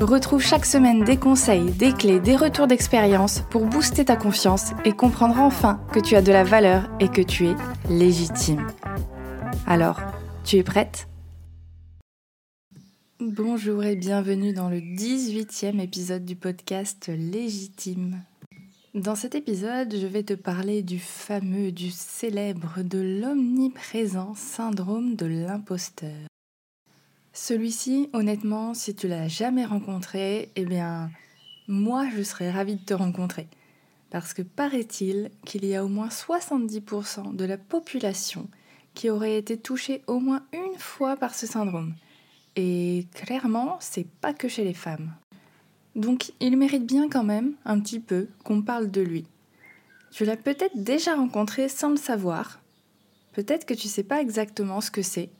Retrouve chaque semaine des conseils, des clés, des retours d'expérience pour booster ta confiance et comprendre enfin que tu as de la valeur et que tu es légitime. Alors, tu es prête? Bonjour et bienvenue dans le 18e épisode du podcast Légitime. Dans cet épisode, je vais te parler du fameux, du célèbre, de l'omniprésent syndrome de l'imposteur. Celui-ci, honnêtement, si tu l'as jamais rencontré, eh bien, moi, je serais ravie de te rencontrer. Parce que paraît-il qu'il y a au moins 70% de la population qui aurait été touchée au moins une fois par ce syndrome. Et clairement, c'est pas que chez les femmes. Donc, il mérite bien quand même un petit peu qu'on parle de lui. Tu l'as peut-être déjà rencontré sans le savoir. Peut-être que tu sais pas exactement ce que c'est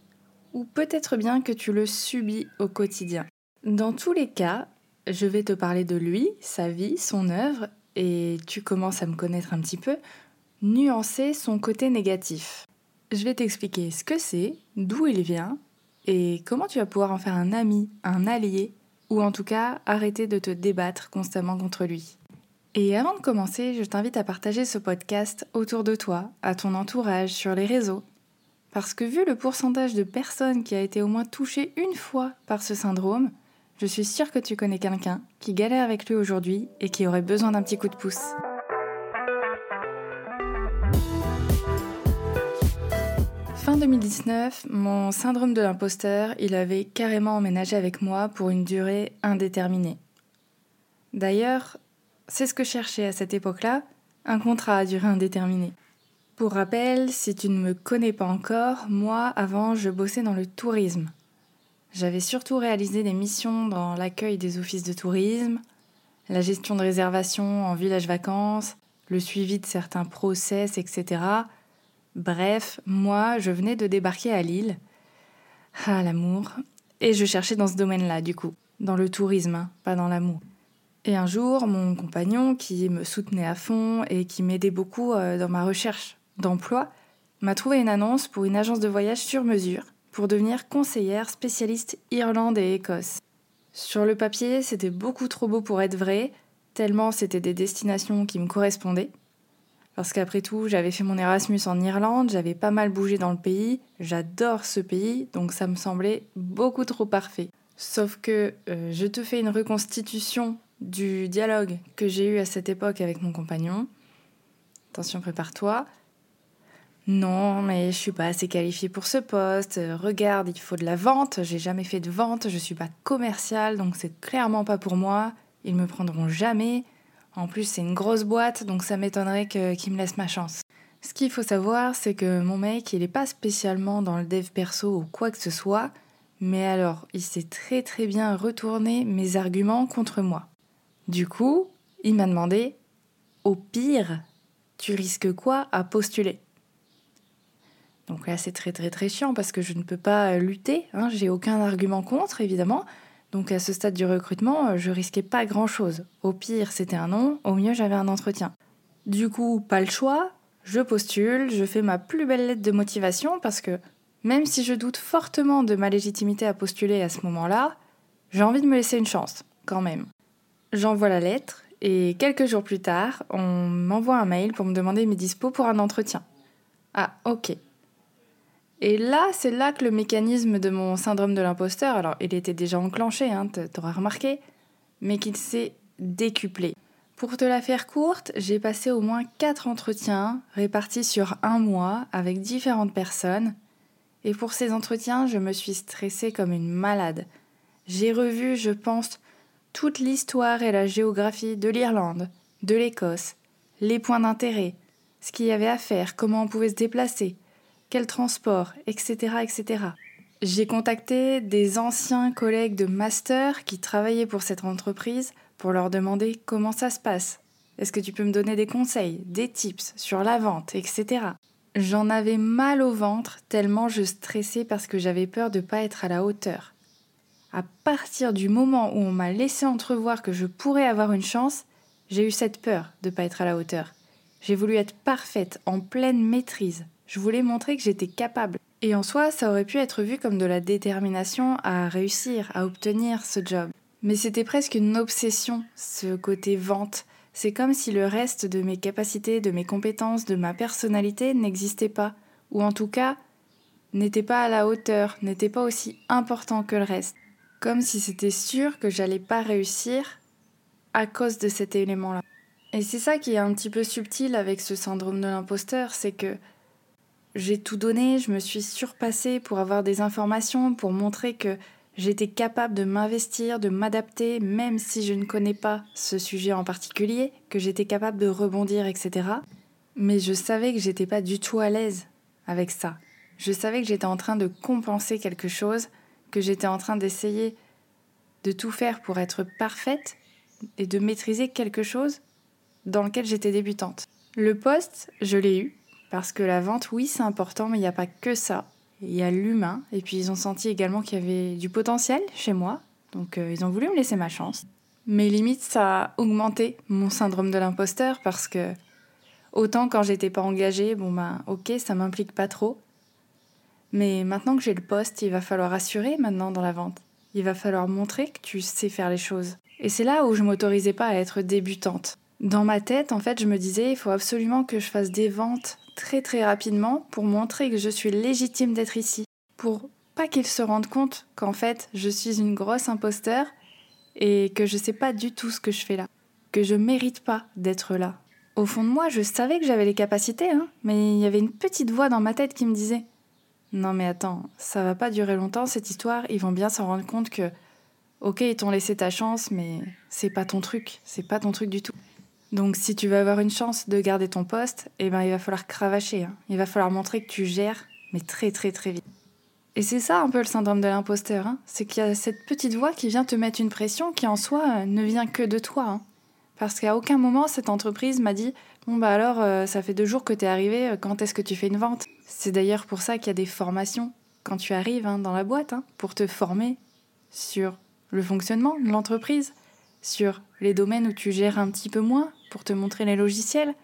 ou peut-être bien que tu le subis au quotidien. Dans tous les cas, je vais te parler de lui, sa vie, son œuvre, et tu commences à me connaître un petit peu, nuancer son côté négatif. Je vais t'expliquer ce que c'est, d'où il vient, et comment tu vas pouvoir en faire un ami, un allié, ou en tout cas arrêter de te débattre constamment contre lui. Et avant de commencer, je t'invite à partager ce podcast autour de toi, à ton entourage, sur les réseaux, parce que vu le pourcentage de personnes qui a été au moins touchées une fois par ce syndrome, je suis sûre que tu connais quelqu'un qui galère avec lui aujourd'hui et qui aurait besoin d'un petit coup de pouce. Fin 2019, mon syndrome de l'imposteur, il avait carrément emménagé avec moi pour une durée indéterminée. D'ailleurs, c'est ce que je cherchais à cette époque-là, un contrat à durée indéterminée. Pour rappel, si tu ne me connais pas encore, moi, avant, je bossais dans le tourisme. J'avais surtout réalisé des missions dans l'accueil des offices de tourisme, la gestion de réservations en village vacances, le suivi de certains process, etc. Bref, moi, je venais de débarquer à Lille. Ah, l'amour. Et je cherchais dans ce domaine-là, du coup. Dans le tourisme, hein, pas dans l'amour. Et un jour, mon compagnon, qui me soutenait à fond et qui m'aidait beaucoup euh, dans ma recherche d'emploi m'a trouvé une annonce pour une agence de voyage sur mesure pour devenir conseillère spécialiste Irlande et Écosse. Sur le papier, c'était beaucoup trop beau pour être vrai, tellement c'était des destinations qui me correspondaient. Parce qu'après tout, j'avais fait mon Erasmus en Irlande, j'avais pas mal bougé dans le pays, j'adore ce pays, donc ça me semblait beaucoup trop parfait. Sauf que euh, je te fais une reconstitution du dialogue que j'ai eu à cette époque avec mon compagnon. Attention, prépare-toi. Non, mais je suis pas assez qualifiée pour ce poste. Euh, regarde, il faut de la vente. J'ai jamais fait de vente. Je suis pas commerciale, donc c'est clairement pas pour moi. Ils me prendront jamais. En plus, c'est une grosse boîte, donc ça m'étonnerait qu'ils me laissent ma chance. Ce qu'il faut savoir, c'est que mon mec, il est pas spécialement dans le dev perso ou quoi que ce soit, mais alors, il s'est très très bien retourné mes arguments contre moi. Du coup, il m'a demandé Au pire, tu risques quoi à postuler? Donc là, c'est très très très chiant parce que je ne peux pas lutter. Hein, j'ai aucun argument contre, évidemment. Donc à ce stade du recrutement, je risquais pas grand-chose. Au pire, c'était un non. Au mieux, j'avais un entretien. Du coup, pas le choix. Je postule, je fais ma plus belle lettre de motivation parce que même si je doute fortement de ma légitimité à postuler à ce moment-là, j'ai envie de me laisser une chance, quand même. J'envoie la lettre et quelques jours plus tard, on m'envoie un mail pour me demander mes dispos pour un entretien. Ah, ok. Et là, c'est là que le mécanisme de mon syndrome de l'imposteur, alors il était déjà enclenché, hein, t'auras remarqué, mais qu'il s'est décuplé. Pour te la faire courte, j'ai passé au moins quatre entretiens répartis sur un mois avec différentes personnes. Et pour ces entretiens, je me suis stressée comme une malade. J'ai revu, je pense, toute l'histoire et la géographie de l'Irlande, de l'Écosse, les points d'intérêt, ce qu'il y avait à faire, comment on pouvait se déplacer, quel transport, etc. etc. J'ai contacté des anciens collègues de master qui travaillaient pour cette entreprise pour leur demander comment ça se passe. Est-ce que tu peux me donner des conseils, des tips sur la vente, etc. J'en avais mal au ventre tellement je stressais parce que j'avais peur de ne pas être à la hauteur. À partir du moment où on m'a laissé entrevoir que je pourrais avoir une chance, j'ai eu cette peur de ne pas être à la hauteur. J'ai voulu être parfaite, en pleine maîtrise. Je voulais montrer que j'étais capable. Et en soi, ça aurait pu être vu comme de la détermination à réussir, à obtenir ce job. Mais c'était presque une obsession, ce côté vente. C'est comme si le reste de mes capacités, de mes compétences, de ma personnalité n'existait pas, ou en tout cas n'était pas à la hauteur, n'était pas aussi important que le reste. Comme si c'était sûr que j'allais pas réussir à cause de cet élément-là. Et c'est ça qui est un petit peu subtil avec ce syndrome de l'imposteur, c'est que j'ai tout donné, je me suis surpassée pour avoir des informations, pour montrer que j'étais capable de m'investir, de m'adapter, même si je ne connais pas ce sujet en particulier, que j'étais capable de rebondir, etc. Mais je savais que j'étais pas du tout à l'aise avec ça. Je savais que j'étais en train de compenser quelque chose, que j'étais en train d'essayer de tout faire pour être parfaite et de maîtriser quelque chose dans lequel j'étais débutante. Le poste, je l'ai eu, parce que la vente, oui, c'est important, mais il n'y a pas que ça. Il y a l'humain, et puis ils ont senti également qu'il y avait du potentiel chez moi, donc euh, ils ont voulu me laisser ma chance. Mais limite, ça a augmenté mon syndrome de l'imposteur, parce que autant quand j'étais pas engagée, bon ben ok, ça m'implique pas trop. Mais maintenant que j'ai le poste, il va falloir assurer maintenant dans la vente. Il va falloir montrer que tu sais faire les choses. Et c'est là où je m'autorisais pas à être débutante. Dans ma tête, en fait, je me disais, il faut absolument que je fasse des ventes très très rapidement pour montrer que je suis légitime d'être ici. Pour pas qu'ils se rendent compte qu'en fait, je suis une grosse imposteur et que je sais pas du tout ce que je fais là. Que je mérite pas d'être là. Au fond de moi, je savais que j'avais les capacités, hein, mais il y avait une petite voix dans ma tête qui me disait Non, mais attends, ça va pas durer longtemps cette histoire, ils vont bien s'en rendre compte que, ok, ils t'ont laissé ta chance, mais c'est pas ton truc, c'est pas ton truc du tout. Donc si tu veux avoir une chance de garder ton poste, eh ben, il va falloir cravacher. Hein. Il va falloir montrer que tu gères, mais très très très vite. Et c'est ça un peu le syndrome de l'imposteur. Hein. C'est qu'il y a cette petite voix qui vient te mettre une pression qui en soi euh, ne vient que de toi. Hein. Parce qu'à aucun moment cette entreprise m'a dit Bon bah alors euh, ça fait deux jours que tu es arrivé, euh, quand est-ce que tu fais une vente? C'est d'ailleurs pour ça qu'il y a des formations quand tu arrives dans la boîte, pour te former sur le fonctionnement de l'entreprise, sur les domaines où tu gères un petit peu moins, pour te montrer les logiciels.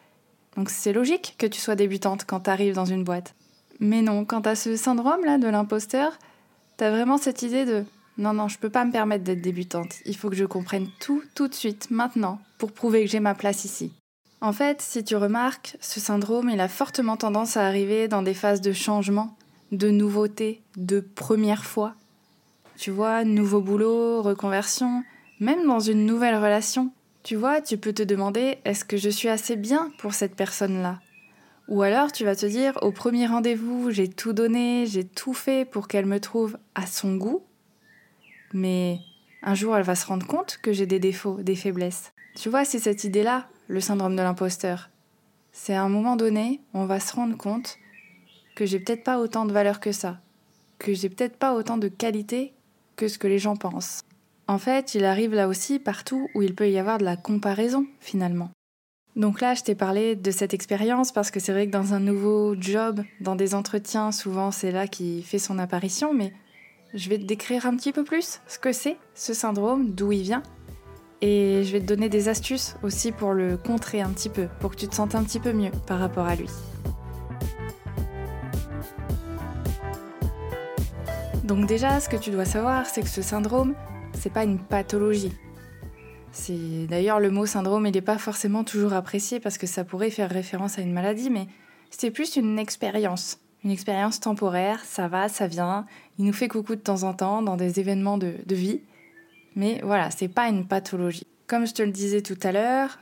Donc c'est logique que tu sois débutante quand tu arrives dans une boîte. Mais non, quand tu as ce syndrome-là de l'imposteur, tu as vraiment cette idée de non, non, je peux pas me permettre d'être débutante. Il faut que je comprenne tout, tout de suite, maintenant, pour prouver que j'ai ma place ici. En fait, si tu remarques, ce syndrome, il a fortement tendance à arriver dans des phases de changement, de nouveauté, de première fois. Tu vois, nouveau boulot, reconversion, même dans une nouvelle relation. Tu vois, tu peux te demander est-ce que je suis assez bien pour cette personne-là? Ou alors tu vas te dire au premier rendez-vous, j'ai tout donné, j'ai tout fait pour qu'elle me trouve à son goût. Mais un jour, elle va se rendre compte que j'ai des défauts, des faiblesses. Tu vois, c'est cette idée-là, le syndrome de l'imposteur. C'est à un moment donné, on va se rendre compte que j'ai peut-être pas autant de valeur que ça, que j'ai peut-être pas autant de qualité que ce que les gens pensent. En fait, il arrive là aussi partout où il peut y avoir de la comparaison finalement. Donc là, je t'ai parlé de cette expérience parce que c'est vrai que dans un nouveau job, dans des entretiens, souvent c'est là qui fait son apparition, mais je vais te décrire un petit peu plus ce que c'est, ce syndrome, d'où il vient. Et je vais te donner des astuces aussi pour le contrer un petit peu, pour que tu te sentes un petit peu mieux par rapport à lui. Donc déjà, ce que tu dois savoir, c'est que ce syndrome, c'est pas une pathologie. C'est d'ailleurs le mot syndrome, il n'est pas forcément toujours apprécié parce que ça pourrait faire référence à une maladie, mais c'est plus une expérience, une expérience temporaire. Ça va, ça vient. Il nous fait coucou de temps en temps dans des événements de, de vie, mais voilà, c'est pas une pathologie. Comme je te le disais tout à l'heure,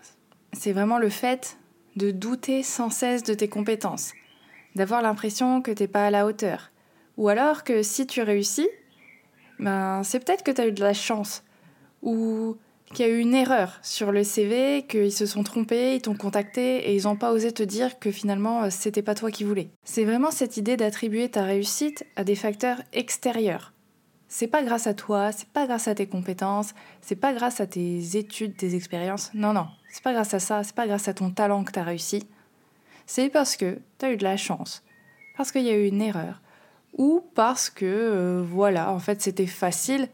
c'est vraiment le fait de douter sans cesse de tes compétences, d'avoir l'impression que t'es pas à la hauteur, ou alors que si tu réussis, ben, c'est peut-être que tu as eu de la chance ou qu'il y a eu une erreur sur le CV, qu'ils se sont trompés, ils t'ont contacté et ils n'ont pas osé te dire que finalement euh, c'était pas toi qui voulais. C'est vraiment cette idée d'attribuer ta réussite à des facteurs extérieurs. c'est pas grâce à toi, c'est pas grâce à tes compétences, c'est pas grâce à tes études, tes expériences. Non, non, c'est pas grâce à ça, c'est pas grâce à ton talent que tu as réussi. C'est parce que tu as eu de la chance, parce qu'il y a eu une erreur, ou parce que, euh, voilà, en fait, c'était facile,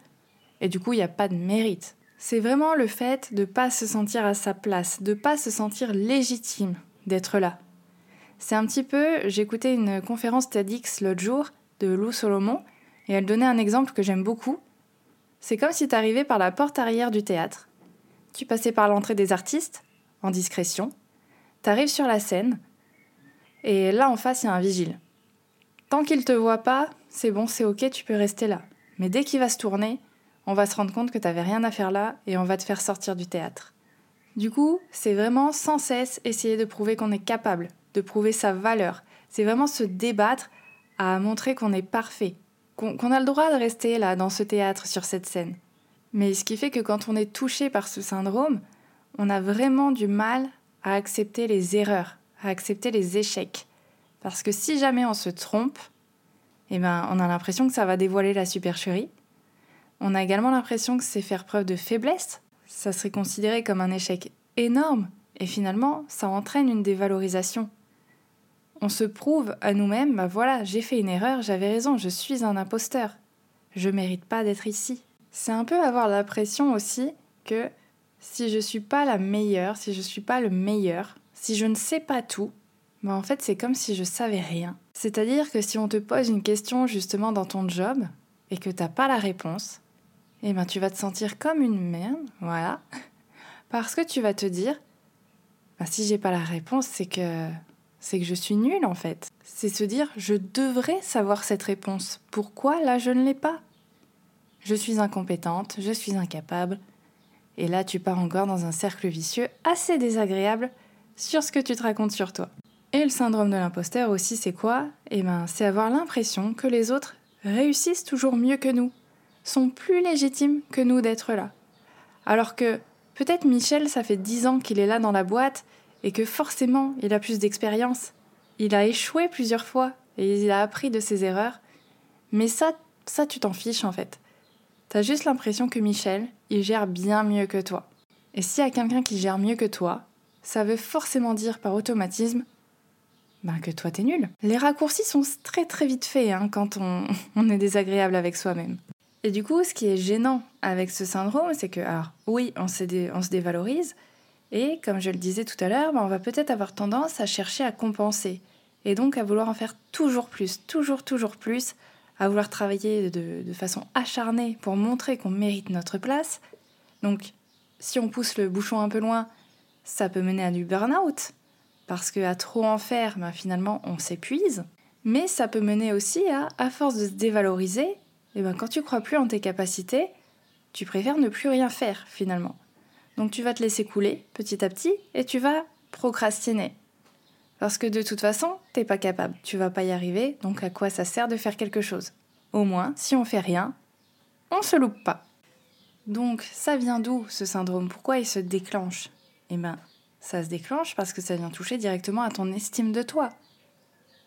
et du coup, il n'y a pas de mérite. C'est vraiment le fait de pas se sentir à sa place, de pas se sentir légitime d'être là. C'est un petit peu, j'écoutais une conférence TEDx l'autre jour de Lou Solomon, et elle donnait un exemple que j'aime beaucoup. C'est comme si tu arrivais par la porte arrière du théâtre. Tu passais par l'entrée des artistes, en discrétion. Tu arrives sur la scène, et là en face, il y a un vigile. Tant qu'il te voit pas, c'est bon, c'est ok, tu peux rester là. Mais dès qu'il va se tourner, on va se rendre compte que tu n'avais rien à faire là et on va te faire sortir du théâtre. Du coup, c'est vraiment sans cesse essayer de prouver qu'on est capable, de prouver sa valeur. C'est vraiment se débattre à montrer qu'on est parfait, qu'on a le droit de rester là, dans ce théâtre, sur cette scène. Mais ce qui fait que quand on est touché par ce syndrome, on a vraiment du mal à accepter les erreurs, à accepter les échecs. Parce que si jamais on se trompe, eh ben, on a l'impression que ça va dévoiler la supercherie. On a également l'impression que c'est faire preuve de faiblesse. Ça serait considéré comme un échec énorme. Et finalement, ça entraîne une dévalorisation on se prouve à nous-mêmes, bah voilà, j'ai fait une erreur, j'avais raison, je suis un imposteur. Je mérite pas d'être ici. C'est un peu avoir l'impression aussi que si je suis pas la meilleure, si je suis pas le meilleur, si je ne sais pas tout, bah en fait c'est comme si je savais rien. C'est-à-dire que si on te pose une question justement dans ton job et que t'as pas la réponse, eh ben tu vas te sentir comme une merde, voilà. Parce que tu vas te dire, bah si j'ai pas la réponse, c'est que c'est que je suis nulle en fait. C'est se dire je devrais savoir cette réponse. Pourquoi là je ne l'ai pas? Je suis incompétente, je suis incapable. Et là tu pars encore dans un cercle vicieux assez désagréable sur ce que tu te racontes sur toi. Et le syndrome de l'imposteur aussi c'est quoi? Eh ben c'est avoir l'impression que les autres réussissent toujours mieux que nous, sont plus légitimes que nous d'être là. Alors que peut-être Michel ça fait dix ans qu'il est là dans la boîte et que forcément il a plus d'expérience. Il a échoué plusieurs fois et il a appris de ses erreurs. Mais ça, ça tu t'en fiches en fait. T'as juste l'impression que Michel, il gère bien mieux que toi. Et s'il y a quelqu'un qui gère mieux que toi, ça veut forcément dire par automatisme ben que toi t'es nul. Les raccourcis sont très très vite faits hein, quand on, on est désagréable avec soi-même. Et du coup, ce qui est gênant avec ce syndrome, c'est que, alors oui, on, se dévalorise, et comme je le disais tout à l'heure, ben, on va peut-être avoir tendance à chercher à compenser. Et donc à vouloir en faire toujours plus, toujours, toujours plus, à vouloir travailler de, façon acharnée pour montrer qu'on mérite notre place. Donc si on pousse le bouchon un peu loin, ça peut mener à du burn-out. Parce qu'à trop en faire, ben, finalement, on s'épuise. Mais ça peut mener aussi à, à force de se dévaloriser, et ben, quand tu crois plus en tes capacités, tu préfères ne plus rien faire finalement. Donc tu vas te laisser couler petit à petit et tu vas procrastiner. Parce que de toute façon, t'es pas capable, tu vas pas y arriver, donc à quoi ça sert de faire quelque chose? Au moins, si on fait rien, on se loupe pas. Donc ça vient d'où ce syndrome? Pourquoi il se déclenche? Eh ben, ça se déclenche parce que ça vient toucher directement à ton estime de toi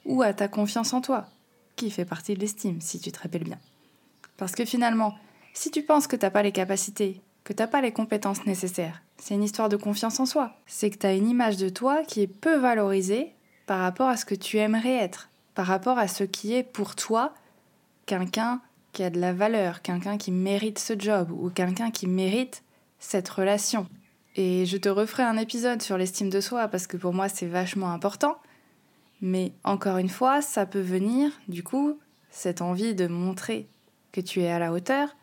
ou à ta confiance en toi, qui fait partie de l'estime si tu te rappelles bien. Parce que finalement, si tu penses que t'as pas les capacités que t'as pas les compétences nécessaires. C'est une histoire de confiance en soi. C'est que tu as une image de toi qui est peu valorisée par rapport à ce que tu aimerais être, par rapport à ce qui est pour toi quelqu'un qui a de la valeur, quelqu'un qui mérite ce job ou quelqu'un qui mérite cette relation. Et je te referai un épisode sur l'estime de soi parce que pour moi c'est vachement important. Mais encore une fois, ça peut venir, du coup, cette envie de montrer que tu es à la hauteur,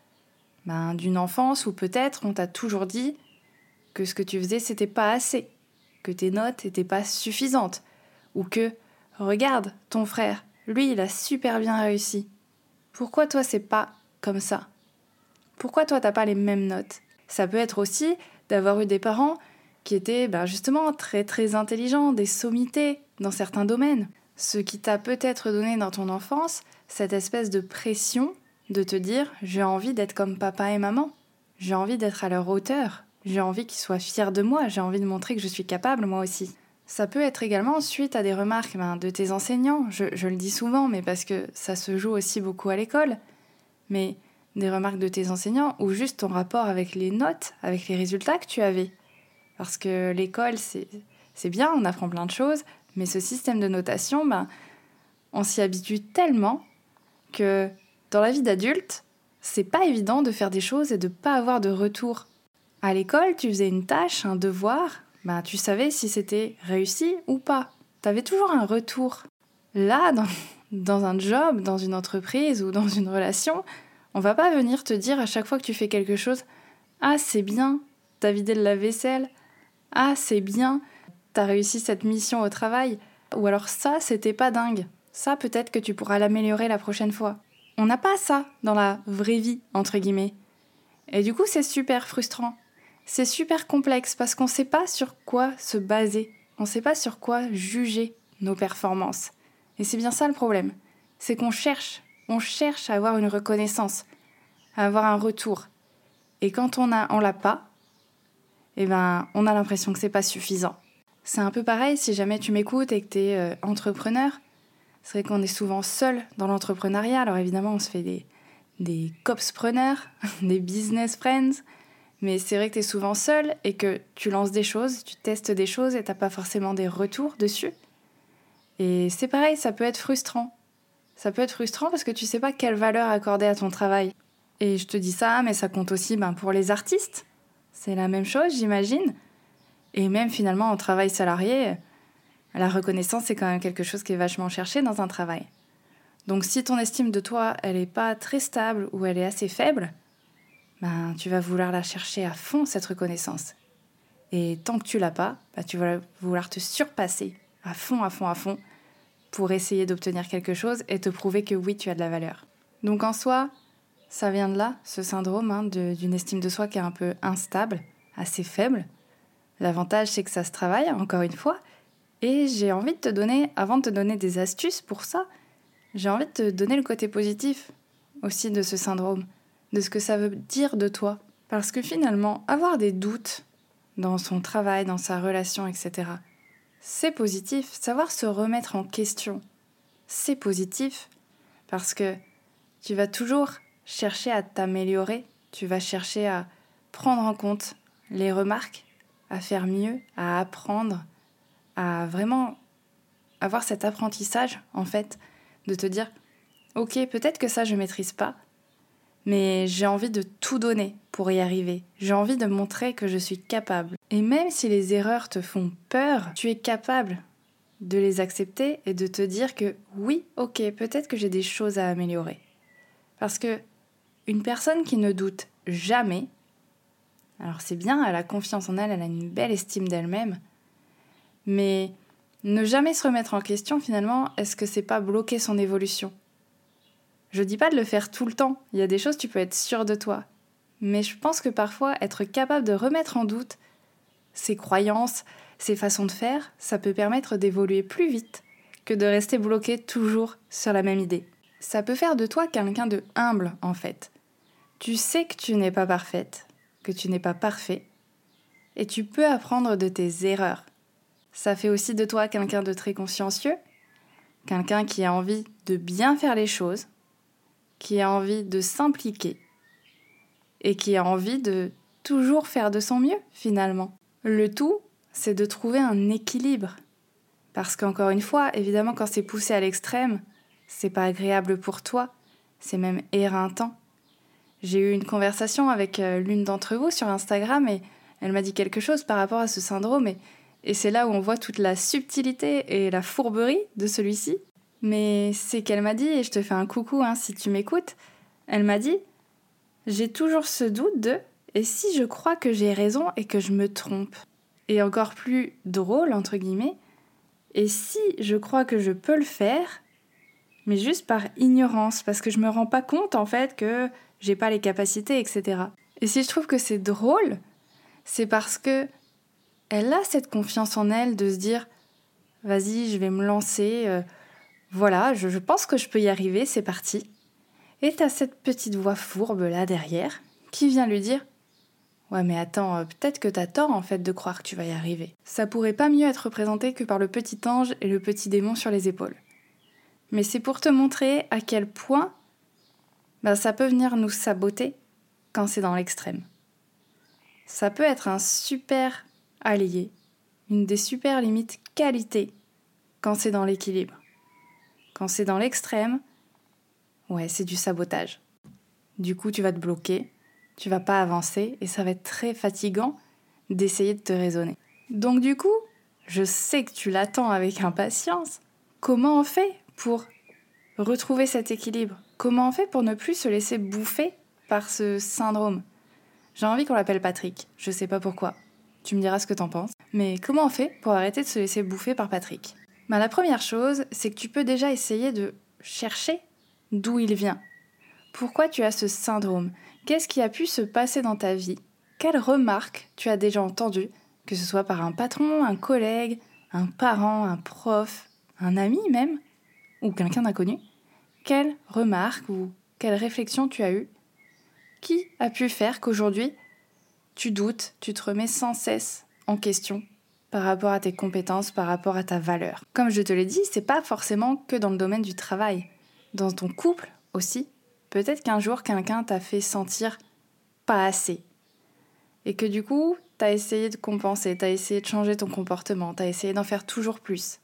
ben, d'une enfance où peut-être on t'a toujours dit que ce que tu faisais c'était pas assez, que tes notes n'étaient pas suffisantes, ou que regarde ton frère, lui il a super bien réussi. Pourquoi toi c'est pas comme ça? Pourquoi toi t'as pas les mêmes notes? Ça peut être aussi d'avoir eu des parents qui étaient ben, justement très très intelligents, des sommités dans certains domaines. Ce qui t'a peut-être donné dans ton enfance cette espèce de pression de te dire j'ai envie d'être comme papa et maman, j'ai envie d'être à leur hauteur, j'ai envie qu'ils soient fiers de moi, j'ai envie de montrer que je suis capable moi aussi. Ça peut être également suite à des remarques ben, de tes enseignants, je, le dis souvent, mais parce que ça se joue aussi beaucoup à l'école. Mais des remarques de tes enseignants ou juste ton rapport avec les notes, avec les résultats que tu avais? Parce que l'école, c'est bien, on apprend plein de choses, mais ce système de notation, ben, on s'y habitue tellement que dans la vie d'adulte, c'est pas évident de faire des choses et de pas avoir de retour. À l'école, tu faisais une tâche, un devoir, ben, tu savais si c'était réussi ou pas. Tu avais toujours un retour. Là, dans, dans un job, dans une entreprise ou dans une relation, on va pas venir te dire à chaque fois que tu fais quelque chose Ah, c'est bien, t'as vidé le lave-vaisselle. Ah, c'est bien, t'as réussi cette mission au travail. Ou alors ça, c'était pas dingue. Ça, peut-être que tu pourras l'améliorer la prochaine fois. On n'a pas ça dans la vraie vie, entre guillemets. Et du coup, c'est super frustrant. C'est super complexe parce qu'on ne sait pas sur quoi se baser. On ne sait pas sur quoi juger nos performances. Et c'est bien ça le problème. C'est qu'on cherche, on cherche à avoir une reconnaissance, à avoir un retour. Et quand on a, on l'a pas, eh ben, on a l'impression que c'est pas suffisant. C'est un peu pareil si jamais tu m'écoutes et que tu es euh, entrepreneur. C'est vrai qu'on est souvent seul dans l'entrepreneuriat. Alors évidemment, on se fait des, des copspreneurs, des business friends. Mais c'est vrai que tu es souvent seul et que tu lances des choses, tu testes des choses et tu pas forcément des retours dessus. Et c'est pareil, ça peut être frustrant. Ça peut être frustrant parce que tu sais pas quelle valeur accorder à ton travail. Et je te dis ça, mais ça compte aussi ben, pour les artistes. C'est la même chose, j'imagine. Et même finalement, en travail salarié, la reconnaissance, c'est quand même quelque chose qui est vachement cherché dans un travail. Donc si ton estime de toi, elle n'est pas très stable ou elle est assez faible, ben, tu vas vouloir la chercher à fond, cette reconnaissance. Et tant que tu l'as pas, ben, tu vas vouloir te surpasser à fond, à fond, à fond, pour essayer d'obtenir quelque chose et te prouver que oui, tu as de la valeur. Donc en soi, ça vient de là, ce syndrome hein, d'une estime de soi qui est un peu instable, assez faible. L'avantage, c'est que ça se travaille, encore une fois, et j'ai envie de te donner, avant de te donner des astuces pour ça, j'ai envie de te donner le côté positif aussi de ce syndrome, de ce que ça veut dire de toi. Parce que finalement, avoir des doutes dans son travail, dans sa relation, etc., c'est positif. Savoir se remettre en question, c'est positif. Parce que tu vas toujours chercher à t'améliorer, tu vas chercher à prendre en compte les remarques, à faire mieux, à apprendre, à vraiment avoir cet apprentissage, en fait, de te dire, ok, peut-être que ça, je maîtrise pas, mais j'ai envie de tout donner pour y arriver. J'ai envie de montrer que je suis capable. Et même si les erreurs te font peur, tu es capable de les accepter et de te dire que oui, ok, peut-être que j'ai des choses à améliorer. Parce que une personne qui ne doute jamais, alors c'est bien, elle a confiance en elle, elle a une belle estime d'elle-même, mais ne jamais se remettre en question, finalement, est-ce que c'est pas bloquer son évolution? Je dis pas de le faire tout le temps, il y a des choses tu peux être sûr de toi. Mais je pense que parfois, être capable de remettre en doute ses croyances, ses façons de faire, ça peut permettre d'évoluer plus vite que de rester bloqué toujours sur la même idée. Ça peut faire de toi quelqu'un de humble, en fait. Tu sais que tu n'es pas parfaite, que tu n'es pas parfait, et tu peux apprendre de tes erreurs. Ça fait aussi de toi quelqu'un de très consciencieux, quelqu'un qui a envie de bien faire les choses, qui a envie de s'impliquer et qui a envie de toujours faire de son mieux finalement. Le tout, c'est de trouver un équilibre. Parce qu'encore une fois, évidemment, quand c'est poussé à l'extrême, c'est pas agréable pour toi, c'est même éreintant. J'ai eu une conversation avec euh, l'une d'entre vous sur Instagram et elle m'a dit quelque chose par rapport à ce syndrome et c'est là où on voit toute la subtilité et la fourberie de celui-ci. Mais c'est qu'elle m'a dit, et je te fais un coucou hein, si tu m'écoutes, elle m'a dit, j'ai toujours ce doute de, et si je crois que j'ai raison et que je me trompe Et encore plus drôle, entre guillemets, et si je crois que je peux le faire, mais juste par ignorance, parce que je me rends pas compte en fait que j'ai pas les capacités, etc. Et si je trouve que c'est drôle, c'est parce que elle a cette confiance en elle de se dire vas-y, je vais me lancer, euh, voilà, je, pense que je peux y arriver, c'est parti. Et t'as cette petite voix fourbe là derrière qui vient lui dire Ouais, mais attends, euh, peut-être que t'as tort en fait de croire que tu vas y arriver. Ça pourrait pas mieux être représenté que par le petit ange et le petit démon sur les épaules. Mais c'est pour te montrer à quel point ben, ça peut venir nous saboter quand c'est dans l'extrême. Ça peut être un super allié, une des super limites qualités quand c'est dans l'équilibre. Quand c'est dans l'extrême, ouais, c'est du sabotage. Du coup, tu vas te bloquer, tu vas pas avancer et ça va être très fatigant d'essayer de te raisonner. Donc du coup, je sais que tu l'attends avec impatience. Comment on fait pour retrouver cet équilibre? Comment on fait pour ne plus se laisser bouffer par ce syndrome? J'ai envie qu'on l'appelle Patrick, je sais pas pourquoi. Tu me diras ce que t'en penses. Mais comment on fait pour arrêter de se laisser bouffer par Patrick? Bah, La première chose, c'est que tu peux déjà essayer de chercher d'où il vient. Pourquoi tu as ce syndrome? Qu'est-ce qui a pu se passer dans ta vie? Quelles remarques tu as déjà entendues, que ce soit par un patron, un collègue, un parent, un prof, un ami même, ou quelqu'un d'inconnu? Quelles remarques ou quelles réflexions tu as eues? Qui a pu faire qu'aujourd'hui tu doutes, tu te remets sans cesse en question par rapport à tes compétences, par rapport à ta valeur? Comme je te l'ai dit, c'est pas forcément que dans le domaine du travail. Dans ton couple aussi, Peut-être qu'un jour, quelqu'un t'a fait sentir pas assez. Et que du coup, t'as essayé de compenser, t'as essayé de changer ton comportement, t'as essayé d'en faire toujours plus.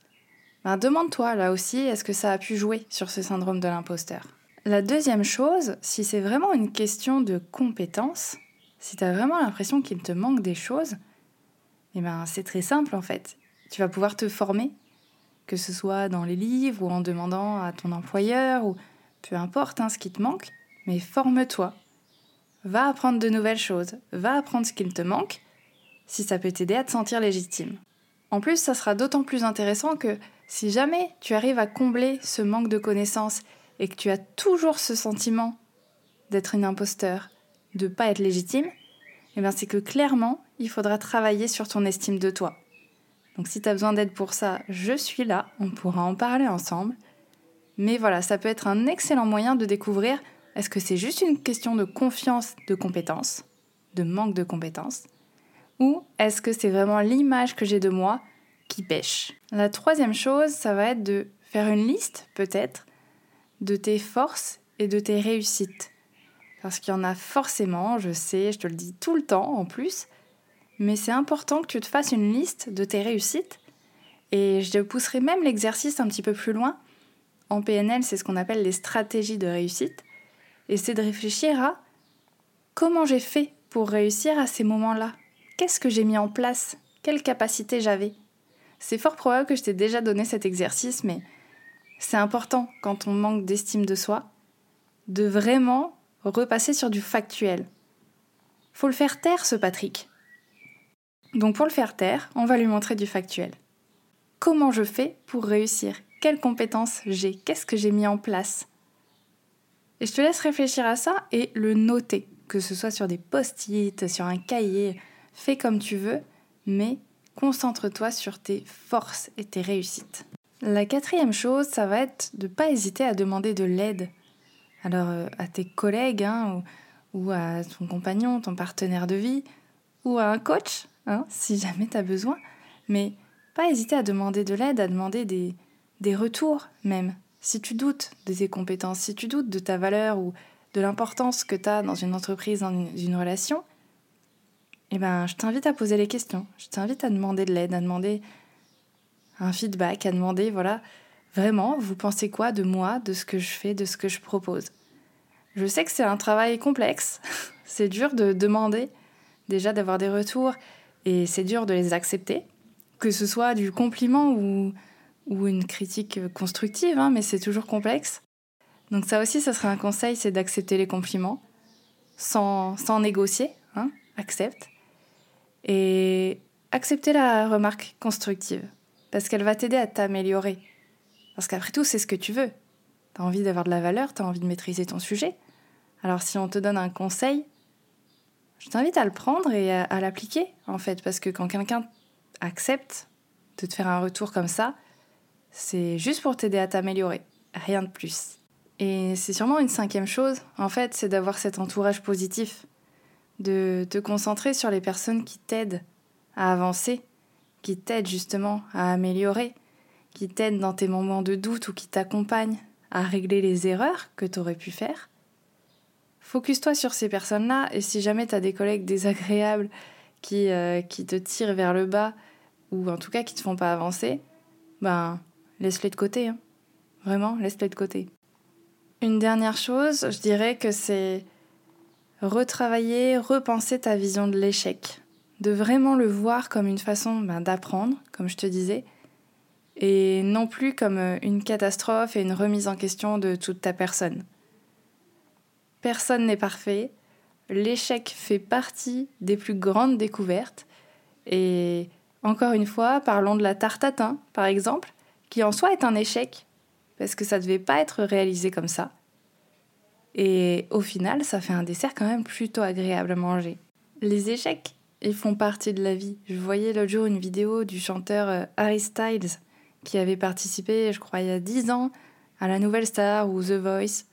Ben, demande-toi là aussi, est-ce que ça a pu jouer sur ce syndrome de l'imposteur? La deuxième chose, si c'est vraiment une question de compétence, si t'as vraiment l'impression qu'il te manque des choses, eh ben, c'est très simple en fait. Tu vas pouvoir te former, que ce soit dans les livres ou en demandant à ton employeur ou peu importe hein, ce qui te manque, mais forme-toi. Va apprendre de nouvelles choses, va apprendre ce qu'il te manque, si ça peut t'aider à te sentir légitime. En plus, ça sera d'autant plus intéressant que si jamais tu arrives à combler ce manque de connaissances et que tu as toujours ce sentiment d'être une imposteur, de pas être légitime, eh bien c'est que clairement, il faudra travailler sur ton estime de toi. Donc si tu as besoin d'aide pour ça, je suis là, on pourra en parler ensemble. Mais voilà, ça peut être un excellent moyen de découvrir est-ce que c'est juste une question de confiance de compétence, de manque de compétences, ou est-ce que c'est vraiment l'image que j'ai de moi qui pêche? La troisième chose, ça va être de faire une liste, peut-être, de tes forces et de tes réussites. Parce qu'il y en a forcément, je sais, je te le dis tout le temps en plus, mais c'est important que tu te fasses une liste de tes réussites. Et je te pousserai même l'exercice un petit peu plus loin en PNL, c'est ce qu'on appelle les stratégies de réussite. Et c'est de réfléchir à comment j'ai fait pour réussir à ces moments-là. Qu'est-ce que j'ai mis en place? Quelle capacité j'avais? C'est fort probable que je t'ai déjà donné cet exercice, mais c'est important quand on manque d'estime de soi de vraiment repasser sur du factuel. Faut le faire taire, ce Patrick. Donc pour le faire taire, on va lui montrer du factuel. Comment je fais pour réussir? Quelles compétences j'ai, qu'est-ce que j'ai mis en place? Et je te laisse réfléchir à ça et le noter, que ce soit sur des post-it, sur un cahier, fais comme tu veux, mais concentre-toi sur tes forces et tes réussites. La quatrième chose, ça va être de ne pas hésiter à demander de l'aide. Alors euh, à tes collègues hein, ou, à ton compagnon, ton partenaire de vie, ou à un coach, hein, si jamais tu as besoin. Mais pas hésiter à demander de l'aide, à demander des, des retours même. Si tu doutes de tes compétences, si tu doutes de ta valeur ou de l'importance que tu as dans une entreprise, dans une, relation, eh ben, je t'invite à poser les questions. Je t'invite à demander de l'aide, à demander un feedback, à demander, voilà, vraiment, vous pensez quoi de moi, de ce que je fais, de ce que je propose? Je sais que c'est un travail complexe. c'est dur de demander, déjà d'avoir des retours, et c'est dur de les accepter, que ce soit du compliment ou ou une critique constructive, hein, mais c'est toujours complexe. Donc ça aussi, ce serait un conseil, c'est d'accepter les compliments sans, sans négocier, hein, accepte. Et accepter la remarque constructive, parce qu'elle va t'aider à t'améliorer. Parce qu'après tout, c'est ce que tu veux. Tu as envie d'avoir de la valeur, tu as envie de maîtriser ton sujet. Alors si on te donne un conseil, je t'invite à le prendre et à, l'appliquer, en fait, parce que quand quelqu'un accepte de te faire un retour comme ça, c'est juste pour t'aider à t'améliorer, rien de plus. Et c'est sûrement une cinquième chose, en fait, c'est d'avoir cet entourage positif, de te concentrer sur les personnes qui t'aident à avancer, qui t'aident justement à améliorer, qui t'aident dans tes moments de doute ou qui t'accompagnent à régler les erreurs que tu aurais pu faire. Focus-toi sur ces personnes-là et si jamais tu as des collègues désagréables qui, euh, qui te tirent vers le bas ou en tout cas qui te font pas avancer, ben laisse-les de côté. Hein. Vraiment, laisse-les de côté. Une dernière chose, je dirais que c'est retravailler, repenser ta vision de l'échec. De vraiment le voir comme une façon ben, d'apprendre, comme je te disais, et non plus comme euh, une catastrophe et une remise en question de toute ta personne. Personne n'est parfait. L'échec fait partie des plus grandes découvertes. Et encore une fois, parlons de la tarte par exemple, qui en soi est un échec, parce que ça ne devait pas être réalisé comme ça. Et au final, ça fait un dessert quand même plutôt agréable à manger. Les échecs, ils font partie de la vie. Je voyais l'autre jour une vidéo du chanteur euh, Harry Styles qui avait participé, je crois, il y a 10 ans à la Nouvelle Star ou The Voice.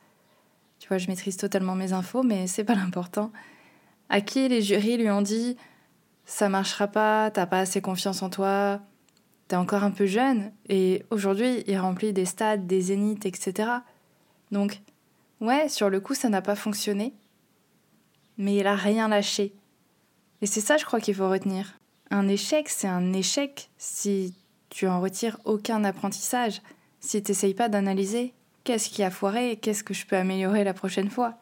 Tu vois, je maîtrise totalement mes infos, mais c'est pas l'important. À qui les jurys lui ont dit ça marchera pas, t'as pas assez confiance en toi, t'es encore un peu jeune, et aujourd'hui il remplit des stades, des zéniths, etc. Donc, ouais, sur le coup ça n'a pas fonctionné, mais il a rien lâché. Et c'est ça, je crois qu'il faut retenir. Un échec, c'est un échec si tu en retires aucun apprentissage, si t'essayes pas d'analyser Qu'est-ce qui a foiré Qu'est-ce que je peux améliorer la prochaine fois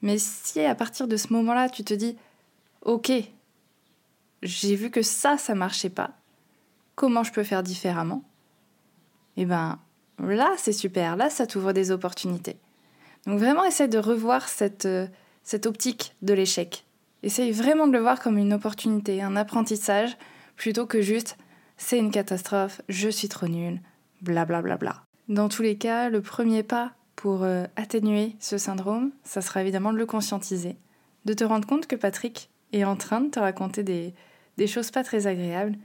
Mais si à partir de ce moment-là, tu te dis Ok, j'ai vu que ça, ça marchait pas, comment je peux faire différemment? Eh ben là, c'est super, là, ça t'ouvre des opportunités. Donc vraiment, essaie de revoir cette, euh, optique de l'échec. Essaye vraiment de le voir comme une opportunité, un apprentissage, plutôt que juste c'est une catastrophe, je suis trop nul, blablabla. Bla, bla, bla. Dans tous les cas, le premier pas pour euh, atténuer ce syndrome, ça sera évidemment de le conscientiser, de te rendre compte que Patrick est en train de te raconter des, choses pas très agréables,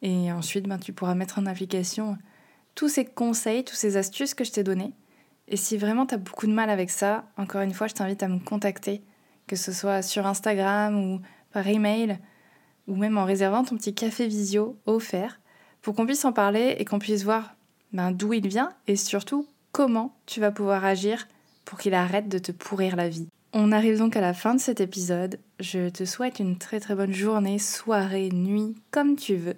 et ensuite ben, tu pourras mettre en application tous ces conseils, toutes ces astuces que je t'ai donnés. Et si vraiment tu as beaucoup de mal avec ça, encore une fois, je t'invite à me contacter, que ce soit sur Instagram ou par email, ou même en réservant ton petit café visio offert, pour qu'on puisse en parler et qu'on puisse voir ben, d'où il vient et surtout comment tu vas pouvoir agir pour qu'il arrête de te pourrir la vie. On arrive donc à la fin de cet épisode. Je te souhaite une très très bonne journée, soirée, nuit, comme tu veux.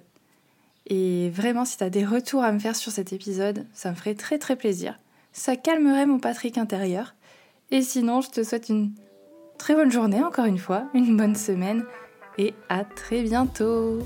Et vraiment, si tu as des retours à me faire sur cet épisode, ça me ferait très très plaisir. Ça calmerait mon Patrick intérieur. Et sinon, je te souhaite une très bonne journée encore une fois, une bonne semaine et à très bientôt